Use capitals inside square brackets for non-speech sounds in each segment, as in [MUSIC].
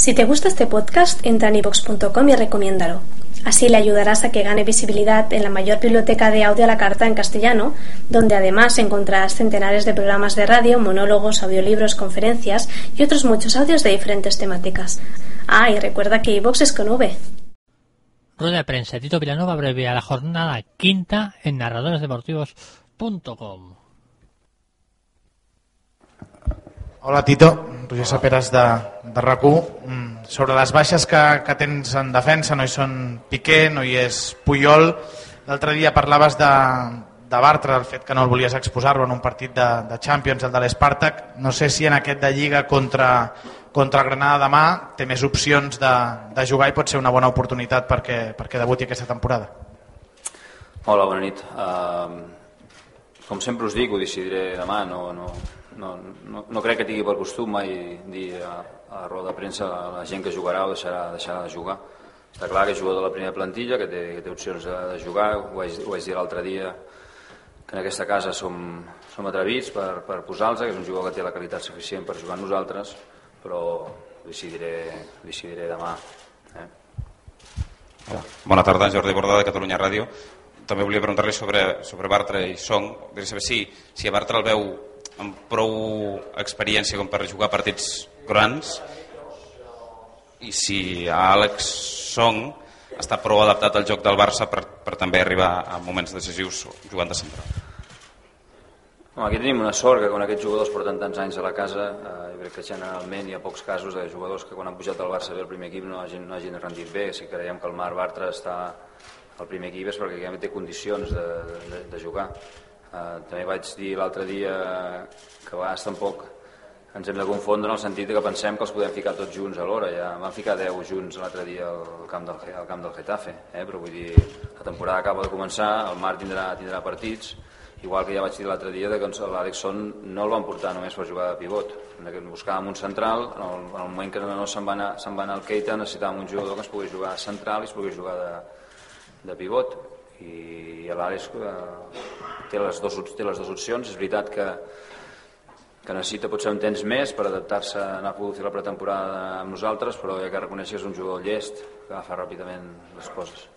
Si te gusta este podcast, entra en ivox.com y recomiéndalo. Así le ayudarás a que gane visibilidad en la mayor biblioteca de audio a la carta en castellano, donde además encontrarás centenares de programas de radio, monólogos, audiolibros, conferencias y otros muchos audios de diferentes temáticas. Ah, y recuerda que iVox es con V. Rueda de prensa. Tito Vilanova abrevia la jornada quinta en narradoresdeportivos.com. Hola Tito, Roger Saperes de, de RAC1. Mm, Sobre les baixes que, que tens en defensa, no hi són Piqué, no hi és Puyol. L'altre dia parlaves de, de Bartra, el fet que no el volies exposar-lo en un partit de, de Champions, el de l'Espartac. No sé si en aquest de Lliga contra, contra Granada demà té més opcions de, de jugar i pot ser una bona oportunitat perquè, perquè debuti aquesta temporada. Hola, bona nit. Uh, com sempre us dic, ho decidiré demà. No, no, no, no, no crec que tingui per costum mai dir a, a roda de premsa a la gent que jugarà o deixarà, deixarà de jugar. Està clar que és jugador de la primera plantilla, que té, que té opcions de, de jugar. Ho vaig, ho vaig dir l'altre dia, que en aquesta casa som, som atrevits per, per posar-los, que és un jugador que té la qualitat suficient per jugar amb nosaltres, però decidiré, decidiré demà. Eh? Bona tarda, Jordi Borda de Catalunya Ràdio. També volia preguntar-li sobre, sobre Bartra i Song. Volia saber si, si a Bartra el veu amb prou experiència com per jugar partits grans i si Àlex Song està prou adaptat al joc del Barça per, per també arribar a moments decisius jugant de central. Home, aquí tenim una sort que quan aquests jugadors porten tants anys a la casa, eh, jo crec que generalment hi ha pocs casos de jugadors que quan han pujat al Barça bé el primer equip no hagin, no hagin rendit bé. Si creiem que el Marc Bartra està al primer equip és perquè ja té condicions de, de, de jugar. Eh, també vaig dir l'altre dia que a vegades tampoc ens hem de confondre en el sentit que pensem que els podem ficar tots junts alhora. Ja van ficar 10 junts l'altre dia al camp del, al camp del Getafe, eh? però vull dir, la temporada acaba de començar, el Marc tindrà, tindrà partits, igual que ja vaig dir l'altre dia que l'Alexson no el van portar només per jugar de pivot buscàvem un central en el, en el moment que no se'n va, anar, se'n va anar el Keita necessitàvem un jugador que es pogués jugar central i es pogués jugar de, de pivot i l'Àlex eh, té, les dos, té les dues opcions és veritat que, que necessita potser un temps més per adaptar-se a anar a fer la pretemporada amb nosaltres però ha que reconèixer que és un jugador llest que agafa ràpidament les coses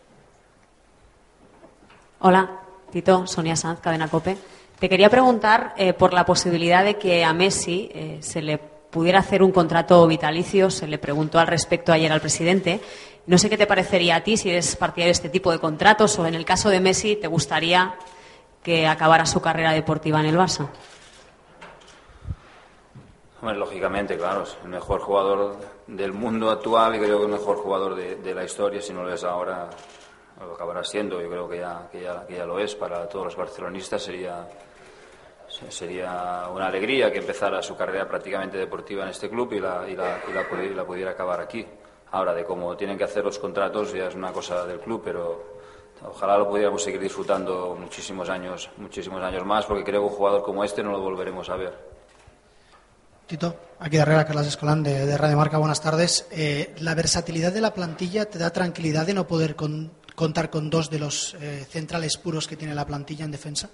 Hola, Tito, Sonia Sanz, Cadena Cope. Te quería preguntar eh, por la posibilidad de que a Messi eh, se le pudiera hacer un contrato vitalicio. Se le preguntó al respecto ayer al presidente. No sé qué te parecería a ti si eres partidario de este tipo de contratos o en el caso de Messi te gustaría que acabara su carrera deportiva en el Barça. Lógicamente, claro, es el mejor jugador del mundo actual y creo que el mejor jugador de, de la historia, si no lo es ahora, lo acabará siendo, yo creo que ya, que ya, que ya lo es para todos los barcelonistas, sería, sería una alegría que empezara su carrera prácticamente deportiva en este club y la, y la, y la, pudiera acabar aquí. Ahora, de cómo tienen que hacer los contratos ya es una cosa del club, pero ojalá lo pudiéramos seguir disfrutando muchísimos años, muchísimos años más, porque creo que un jugador como este no lo volveremos a ver. Tito, aquí arriba Carlos Escolán de, de Radio Marca, buenas tardes. Eh, ¿La versatilidad de la plantilla te da tranquilidad de no poder con- contar con dos de los eh, centrales puros que tiene la plantilla en defensa?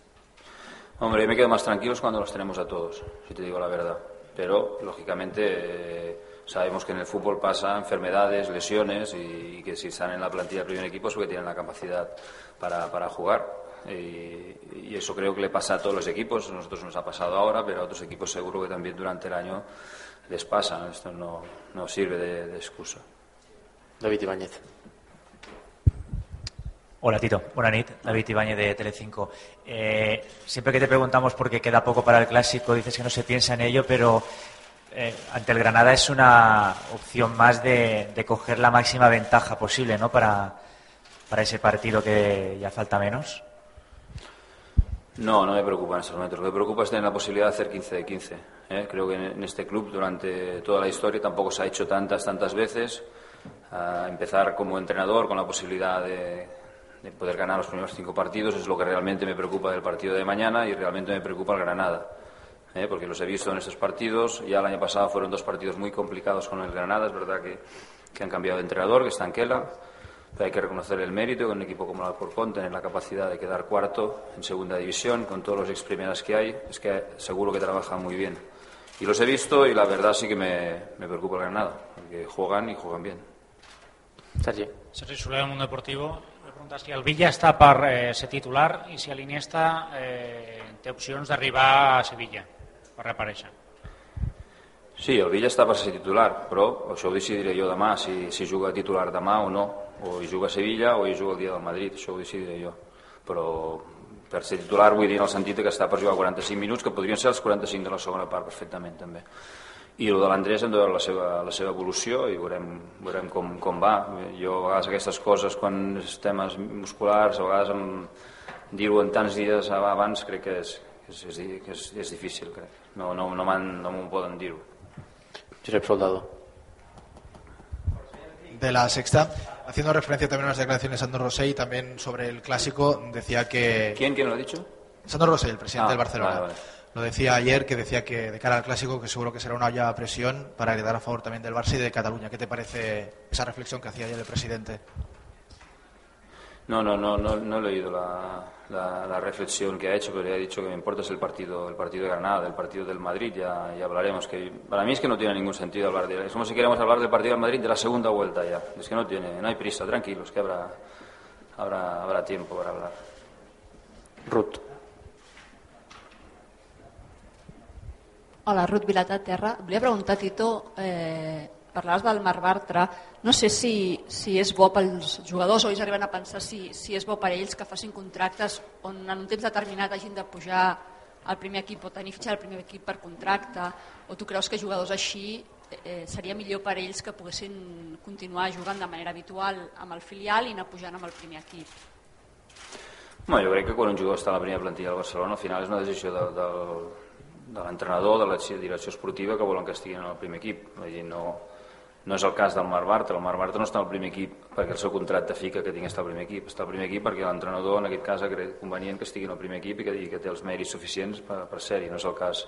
Hombre, yo me quedo más tranquilos cuando los tenemos a todos, si te digo la verdad. Pero, lógicamente, eh, sabemos que en el fútbol pasa enfermedades, lesiones y, que si están en la plantilla del primer equipo es porque tienen la capacidad para, para jugar. Y, y eso creo que le pasa a todos los equipos. A nosotros nos ha pasado ahora, pero a otros equipos seguro que también durante el año les pasa. Esto no, no sirve de, de excusa. David Ibáñez. Hola Tito, buena nit, David Ibañez de Telecinco. Eh, siempre que te preguntamos por qué queda poco para el clásico, dices que no se piensa en ello, pero eh, ante el Granada es una opción más de, coger la máxima ventaja posible, ¿no? Para, para ese partido que ya falta menos. No, no me preocupa en estos momentos. Lo que me preocupa es tener la posibilidad de hacer 15 de 15. ¿eh? Creo que en, este club durante toda la historia tampoco se ha hecho tantas, tantas veces. Empezar como entrenador con la posibilidad de, de poder ganar los primeros cinco partidos es lo que realmente me preocupa del partido de mañana y realmente me preocupa el Granada. ¿eh? porque los he visto en estos partidos. Ya el año pasado fueron dos partidos muy complicados con el Granada, es verdad que, que han cambiado de entrenador, que está en Kela. Pero hay que reconocer el mérito con un equipo como el Alcorcón, tener la capacidad de quedar cuarto en segunda división, con todos los ex primeras que hay, es que seguro que trabaja muy bien. Y los he visto y la verdad sí que me, me preocupa el Granada, porque juegan y juegan bien. Sergi. Sergi Soler, del Mundo Deportivo. Pregunta si el Villa està per eh, ser titular i si l'Iniesta eh, té opcions d'arribar a Sevilla per reaparèixer. Sí, el Villa està per ser titular, però això ho decidiré jo demà, si, si juga titular demà o no. O hi juga a Sevilla o hi juga el dia del Madrid, això ho decidiré jo. Però per ser titular vull dir en el sentit que està per jugar 45 minuts, que podrien ser els 45 de la segona part perfectament també. I el de l'Andrés hem de veure la seva, la seva evolució i veurem, veurem com, com va. Jo a vegades aquestes coses, quan és temes musculars, a vegades em, dir-ho en tants dies abans crec que és, és, és, que és, és difícil. Crec. No, no, no, no m'ho poden dir-ho. Josep Soldado. de la sexta, haciendo referencia también a las declaraciones de Sandro Rosell, también sobre el clásico, decía que... ¿Quién, quién lo ha dicho? Sandro Rosell, el presidente Ah, del Barcelona. vale, vale. Decía ayer, que decía que de cara al clásico, que seguro que será una olla a presión para quedar a favor también del Barça y de Cataluña. ¿Qué te parece esa reflexión que hacía ayer el presidente? No, no, no, no, no he leído la, la, la reflexión que ha hecho, pero ya he dicho que me importa es el partido, el partido de Granada, el partido del Madrid, ya, ya hablaremos. Que para mí es que no tiene ningún sentido hablar de Es como si queremos hablar del partido del Madrid de la segunda vuelta ya. Es que no tiene, no hay prisa, tranquilos, que habrá, habrá, habrá tiempo para hablar. Hola, Ruth Vilatat Terra. Volia preguntar, Tito, eh, parlaves del Marc Bartra. No sé si, si és bo pels jugadors o ells arriben a pensar si, si és bo per ells que facin contractes on en un temps determinat hagin de pujar al primer equip o tenir fitxat al primer equip per contracte o tu creus que jugadors així eh, seria millor per ells que poguessin continuar jugant de manera habitual amb el filial i anar pujant amb el primer equip? Bueno, jo crec que quan un jugador està a la primera plantilla del Barcelona al final és una decisió de, de, de l'entrenador, de la direcció esportiva que volen que estiguin en el primer equip. Vull dir, no, no és el cas del Marc Bartra. El Marc Bartra no està al primer equip perquè el seu contracte fica que tingui estar al primer equip. Està al primer equip perquè l'entrenador en aquest cas ha cregut convenient que estigui en el primer equip i que, i que té els mèrits suficients per, per ser-hi. No és el cas,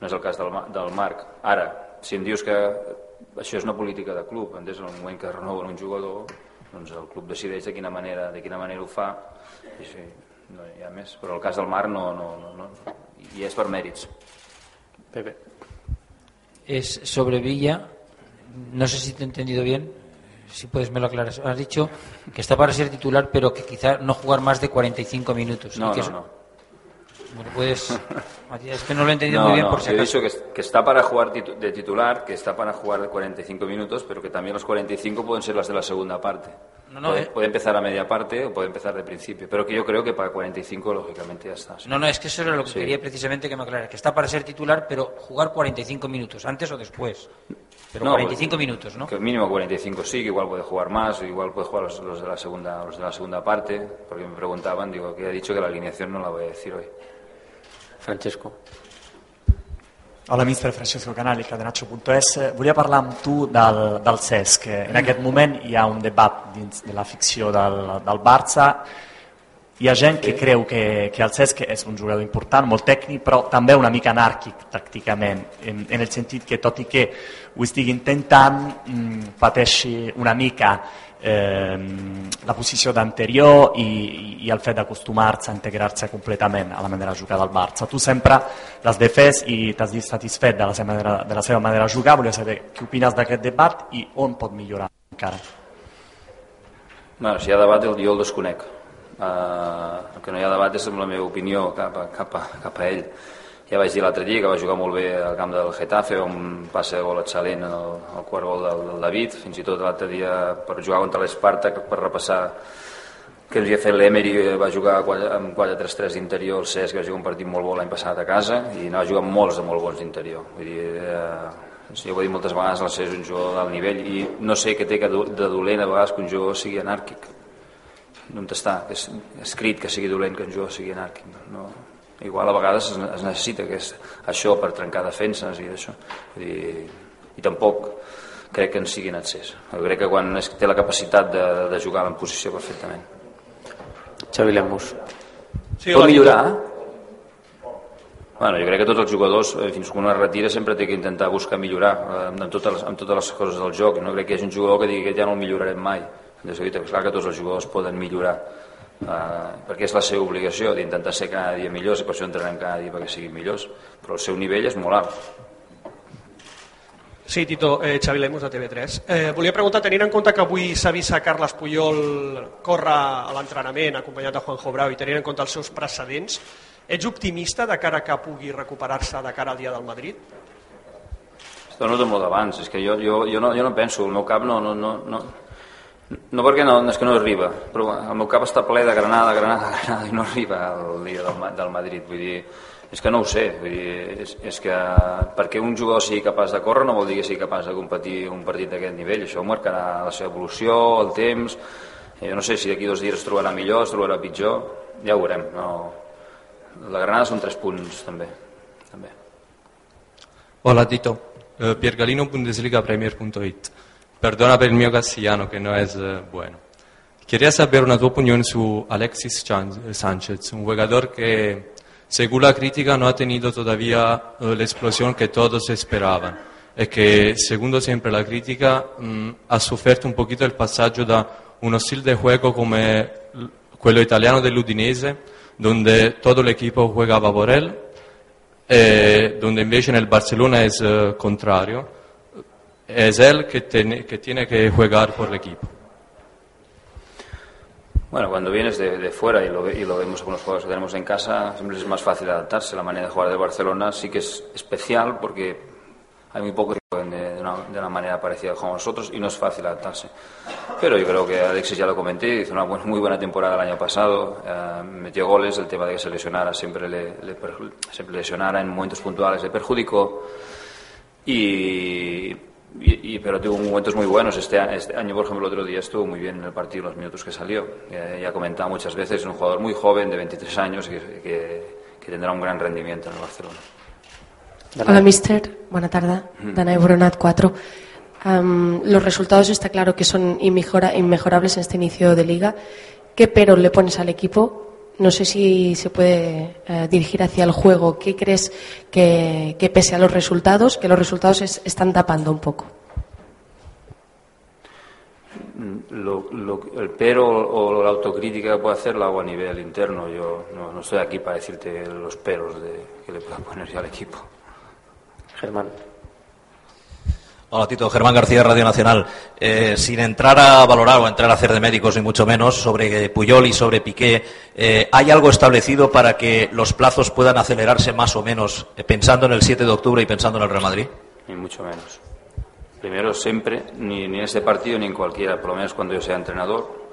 no és el cas del, del Marc. Ara, si em dius que això és una política de club, entens? En el moment que renoven un jugador, doncs el club decideix de quina manera, de quina manera ho fa i sí, no hi ha més. Però el cas del Marc no, no, no, no. i és per mèrits. Pepe. es sobre Villa. No sé si te he entendido bien. Si puedes me lo aclaras. Has dicho que está para ser titular, pero que quizá no jugar más de 45 minutos. No, que no, eso- no. Bueno, [LAUGHS] puedes. Es que no lo he entendido No, muy bien no, por si he dicho que, que está para jugar titu- de titular, que está para jugar de 45 minutos, pero que también los 45 pueden ser los de la segunda parte. No, no, puede, eh. puede empezar a media parte o puede empezar de principio, pero que yo creo que para 45 lógicamente ya está. sí. No, no, es que eso era lo que Sí. quería precisamente que me aclarara. Que está para ser titular, pero jugar 45 minutos, antes o después. Pero No, 45 pues, minutos, ¿no? Que mínimo 45 sí, que igual puede jugar más, igual puede jugar los, los de la segunda, los de la segunda parte, porque me preguntaban, digo, que he dicho que la alineación no la voy a decir hoy. Francesco. Hola, mister Francesco Canali, catenaccio.es. Volia parlar amb tu del, del Cesc. En aquest moment hi ha un debat dins de la ficció del, del Barça. Hi ha gent que creu que, que el Cesc és un jugador important, molt tècnic, però també una mica anàrquic, tàcticament, en, en el sentit que, tot i que ho estigui intentant, mm, pateixi una mica eh, la posició d'anterior i, i el fet d'acostumar-se a integrar-se completament a la manera de jugar del Barça. Tu sempre l'has defès i t'has dit satisfet de la, seva manera, de la seva manera de jugar. Volia saber què opines d'aquest debat i on pot millorar encara. Bueno, si hi ha debat, jo el desconec. Uh, el que no hi ha debat és amb la meva opinió cap a, cap a, cap a ell. Ja vaig dir l'altre dia que va jugar molt bé al camp del Getafe, on passa de gol excel·lent en el, el quart gol del, del David, fins i tot l'altre dia per jugar contra l'Esparta, per repassar que havia fet l'Emery, va jugar amb 4-3-3 d'interior, el Cesc va jugar un partit molt bo l'any passat a casa i anava a jugar molts de molt bons d'interior. Vull dir, eh, ja ho he dit moltes vegades, el Cesc és un jugador d'alt nivell i no sé què té que de dolent a vegades que un jugador sigui anàrquic. No està és escrit que sigui dolent que un jugador sigui anàrquic. No, igual a vegades es, es necessita que és això per trencar defenses i això. Vull dir, I tampoc crec que en sigui en excés. Jo crec que quan es, té la capacitat de, de jugar en posició perfectament. Xavi Lemus. Sí, Pot millorar? Bueno, jo crec que tots els jugadors, eh, fins que un es retira, sempre té que intentar buscar millorar eh, amb, totes les, amb totes les coses del joc. No crec que hi hagi un jugador que digui que ja no el millorarem mai. De és clar que tots els jugadors poden millorar, eh, perquè és la seva obligació d'intentar ser cada dia millors i per això entrenem cada dia perquè siguin millors, però el seu nivell és molt alt. Sí, Tito, eh, Xavi Lemos de TV3. Eh, volia preguntar, tenint en compte que avui s'ha vist a Carles Puyol córrer a l'entrenament acompanyat de Juanjo Brau i tenint en compte els seus precedents, ets optimista de cara que pugui recuperar-se de cara al dia del Madrid? Esto no molt d'abans, és que jo, jo, jo, no, jo no penso, el meu cap no, no, no, no, no perquè no, és que no arriba, però el meu cap està ple de granada, granada, [LAUGHS] granada i no arriba el dia del, del Madrid, vull dir, és que no ho sé, vull dir, és, és que perquè un jugador sigui capaç de córrer no vol dir que sigui capaç de competir un partit d'aquest nivell, això marcarà la seva evolució, el temps, jo no sé si d'aquí dos dies es trobarà millor, es trobarà pitjor, ja ho veurem, no... La Granada són tres punts també, també. Hola Tito, Eh, Piergalino Bundesliga Premier.it. Perdona per il mio castellano che non è eh, buono. Quería sapere una tua opinione su Alexis eh, Sánchez, un giocatore che, secondo la critica, non ha tenido todavía eh, la che tutti todos esperaban e che, secondo sempre la critica, mh, mm, ha sofferto un pochino il passaggio da uno stile di gioco come quello italiano dell'Udinese, dove tutto l'equipo giocava por él, e dove invece nel Barcellona è il contrario. Es él que, que tiene que jugar por el equipo. Bueno, cuando vienes de, de fuera y lo, y lo vemos con los jugadores que tenemos en casa, siempre es más fácil adaptarse. La manera de jugar de Barcelona sí que es especial porque hay muy pocos que juegan de, de de una manera parecida como nosotros y no es fácil adaptarse. Pero yo creo que Alexis ya lo comenté, hizo una muy buena temporada el año pasado, eh, metió goles, el tema de que se lesionara siempre le, le siempre lesionara en momentos puntuales le perjudicó y, y- y- pero tuvo momentos muy buenos. Este, este año, por ejemplo, el otro día estuvo muy bien en el partido, los minutos que salió. Eh, ya he comentado muchas veces, es un jugador muy joven, de 23 años, que, que- que tendrá un gran rendimiento en el Barcelona. Hola, mister. Buena tarde. Mm. Danay Boronat 4. Am, los resultados está claro que son inmejora- inmejorables en este inicio de liga. ¿Qué pero le pones al equipo? No sé si se puede eh, dirigir hacia el juego. ¿Qué crees que, que pese a los resultados, que los resultados es- están tapando un poco? Lo- lo- el pero o la autocrítica que puedo hacer la hago a nivel interno. Yo no, no estoy aquí para decirte los peros de, que le pueda poner yo al equipo. Germán. Hola Tito, Germán García, Radio Nacional. Eh, sin entrar a valorar o entrar a hacer de médicos ni mucho menos sobre Puyol y sobre Piqué, eh, ¿hay algo establecido para que los plazos puedan acelerarse más o menos eh, pensando en el 7 de octubre y pensando en el Real Madrid? Ni mucho menos. Primero, siempre, ni, en este partido ni en cualquiera, por lo menos cuando yo sea entrenador.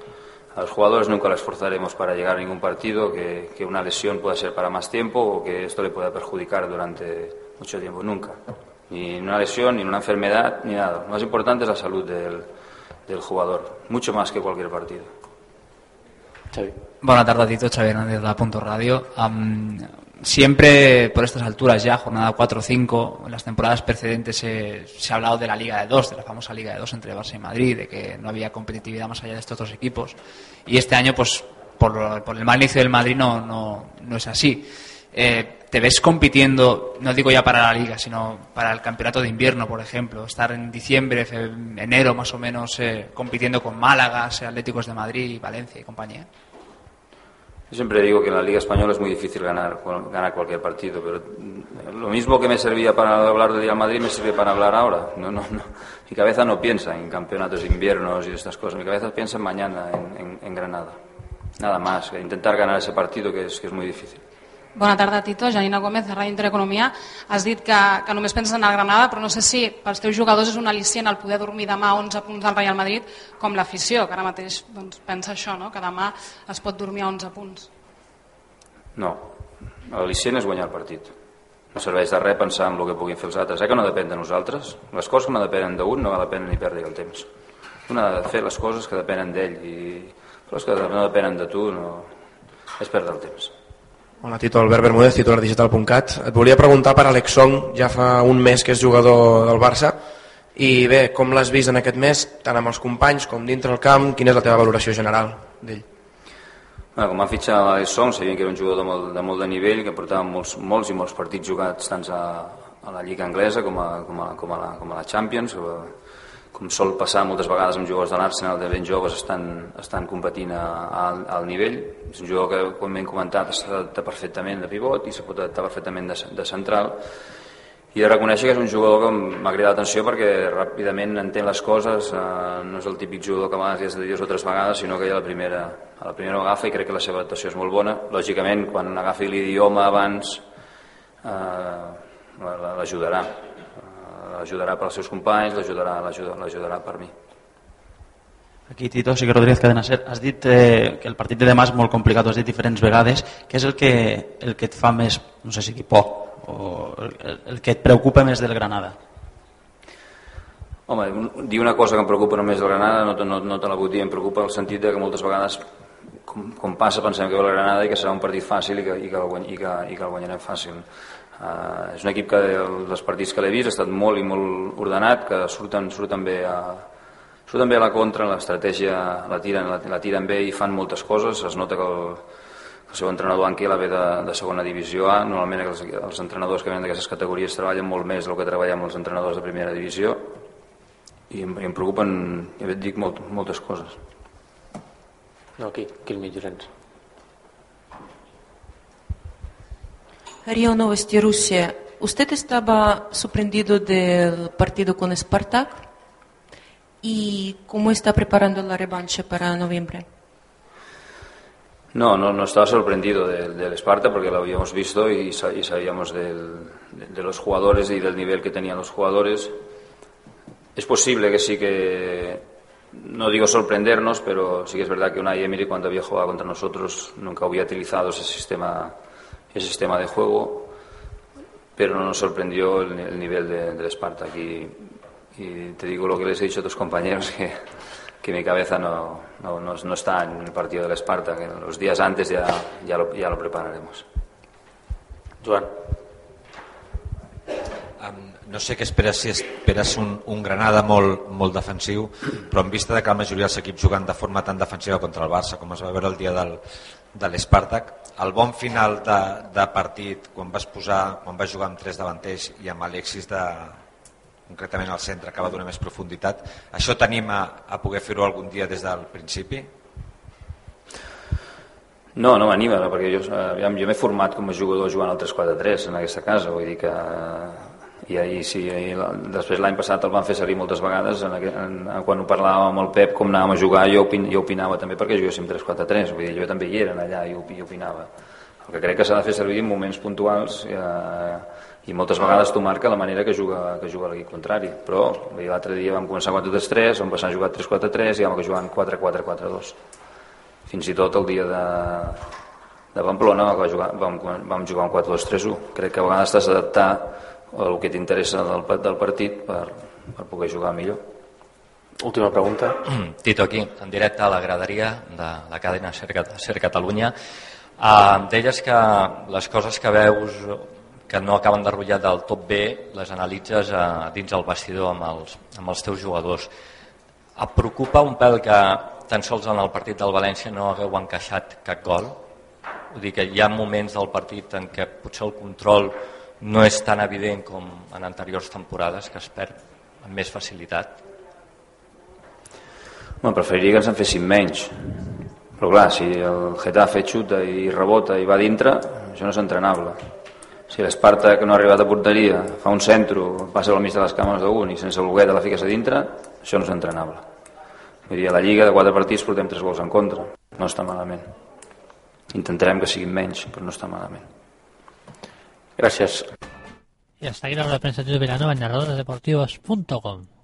A los jugadores nunca les forzaremos para llegar a ningún partido, que una lesión pueda ser para más tiempo o que esto le pueda perjudicar durante mucho tiempo. Nunca. Ni una lesión, ni una enfermedad, ni nada. Lo más importante es la salud del, del jugador, mucho más que cualquier partido. Buenas tardes, Tito Xavier Hernández de la Punto Radio. Siempre por estas alturas ya, jornada 4 o 5, en las temporadas precedentes se, se ha hablado de la Liga de Dos, de la famosa Liga de Dos entre Barça y Madrid, de que no había competitividad más allá de estos dos equipos. Y este año, pues por, lo- por el mal inicio del Madrid no, no, no es así. Eh, ¿Te ves compitiendo, no digo ya para la Liga, sino para el campeonato de invierno, por ejemplo? Estar en diciembre, enero más o menos, eh, compitiendo con Málaga, Atléticos de Madrid, Valencia y compañía. Yo siempre digo que en la Liga Española es muy difícil ganar, ganar cualquier partido, pero mm, lo mismo que me servía para hablar del Real Madrid me sirve para hablar ahora. No, no, no. Mi cabeza no piensa en campeonatos de inviernos y estas cosas. Mi cabeza piensa en mañana, en, en- en Granada. Nada más, intentar ganar ese partido que es, que es muy difícil. Bona tarda, Tito. Janina Gómez, de Ràdio Intereconomia. Has dit que, que només penses en el Granada, però no sé si pels teus jugadors és un al·licient el poder dormir demà 11 punts al Real Madrid, com l'afició, que ara mateix doncs, pensa això, no? que demà es pot dormir a 11 punts. No, l'al·licient és guanyar el partit. No serveix de res pensar en el que puguin fer els altres. Eh que no depèn de nosaltres? Les coses que no depenen d'un no pena ni perdre el temps. Un ha de fer les coses que depenen d'ell i les que no depenen de tu no... és perdre el temps. Hola Tito, Albert Bermúdez, titular digital.cat. Et volia preguntar per Alex Song, ja fa un mes que és jugador del Barça, i bé, com l'has vist en aquest mes, tant amb els companys com dintre el camp, quina és la teva valoració general d'ell? Bueno, com van fitxar l'Alex Song, sabien que era un jugador de molt de, molt de nivell, que portava molts, molts i molts partits jugats tant a, a la Lliga Anglesa com a, com a, com a, la, com a la Champions, o, com sol passar moltes vegades amb jugadors de l'Arsenal de ben joves estan, estan competint a, a, al nivell. És un jugador que, com hem comentat, s'adapta perfectament de pivot i se pot adaptar perfectament de, de central i de reconèixer que és un jugador que m'ha cridat l'atenció perquè ràpidament entén les coses, eh, no és el típic jugador que a vegades ja de dues o tres vegades, sinó que ja la primera, a la primera agafa i crec que la seva adaptació és molt bona. Lògicament, quan agafi l'idioma abans, eh, l'ajudarà. L'ajudarà pels seus companys, l'ajudarà per mi. Aquí, Tito, sí que Rodríguez Cadena Ser, has dit eh, que el partit de demà és molt complicat, ho has dit diferents vegades. Què és el que, el que et fa més, no sé si por, o el, el que et preocupa més del Granada? Home, dir una cosa que em preocupa només del Granada no, no, no te la vull dir, em preocupa el sentit de que moltes vegades com, com passa pensem que ve el Granada i que serà un partit fàcil i que, i que, el, i que, i que el guanyarem fàcil uh, és un equip que els partits que l'he vist ha estat molt i molt ordenat que surten, surten bé a, surten bé a la contra, l'estratègia la tiren, la, la tiren bé i fan moltes coses es nota que el, el seu entrenador Anquila ve de, de segona divisió A, normalment els, els entrenadors que venen d'aquestes categories treballen molt més del que treballem els entrenadors de primera divisió i em, i em preocupen, ja et dic, molt, moltes coses. No, aquí, aquí el mig Llorenç. Río Novosti, Rusia. ¿Usted estaba sorprendido del partido con Spartak? ¿Y cómo está preparando la revancha para noviembre? No, no, no estaba sorprendido del, del Spartak porque lo habíamos visto y, sabíamos del, de, los jugadores y del nivel que tenían los jugadores. Es posible que sí que no digo sorprendernos, pero sí que es verdad que Unai Emery cuando había jugado contra nosotros nunca había utilizado ese sistema ese sistema de juego, pero no nos sorprendió el, el nivel de, del Esparta. Y, y te digo lo que les he dicho a tus compañeros [LAUGHS] que que mi cabeza no, no, no, no está en el partido del Esparta, que los días antes ya, ya, lo, ya lo prepararemos. Joan. Um, no sé què esperes, si esperes un, un Granada molt, molt defensiu, però en vista de que la majoria dels equips juguen de forma tan defensiva contra el Barça, com es va veure el dia del, de l'Espartac, el bon final de, de partit, quan vas, posar, quan vas jugar amb tres davanters i amb Alexis de, concretament al centre, que va donar més profunditat. Això t'anima a poder fer-ho algun dia des del principi? No, no m'anima, perquè jo, jo m'he format com a jugador jugant al 3-4-3 en aquesta casa, vull dir que i ahir sí, ahir, després l'any passat el van fer servir moltes vegades en, en, en, quan ho parlàvem amb el Pep com anàvem a jugar jo, opin, jo opinava també perquè juguéssim 3-4-3 vull dir, jo també hi era allà i, i opinava. El que crec que s'ha de fer servir en moments puntuals eh, i moltes vegades tu marca la manera que juga, que juga l'equip contrari. Però l'altre dia vam començar 4-3-3 vam passar a jugar 3-4-3 i vam jugar 4-4-4-2 fins i tot el dia de, de Pamplona vam jugar, vam, vam jugar un 4-2-3-1 crec que a vegades t'has d'adaptar el que t'interessa del, del partit per, per poder jugar millor Última pregunta. [CLEARS THROAT] Tito, aquí, en directe a la graderia de la cadena Ser, Ser Catalunya. Uh, deies que les coses que veus que no acaben de rotllar del tot bé les analitzes uh, dins el vestidor amb els, amb els teus jugadors. Et preocupa un pèl que tan sols en el partit del València no hagueu encaixat cap gol? Vull dir que hi ha moments del partit en què potser el control no és tan evident com en anteriors temporades que es perd amb més facilitat? Bueno, preferiria que ens en fessin menys. Però clar, si el Getafe xuta i rebota i va dintre això no és entrenable. Si l'Esparta que no ha arribat a porteria fa un centro, passa al mig de les cames d'un i sense voler la fiques a dintre això no és entrenable. Vull dir, a la Lliga de quatre partits portem tres gols en contra. No està malament. Intentarem que siguin menys però no està malament Gracias. Y hasta aquí la hora de prensa de Vilanova en narradordeportivos.com.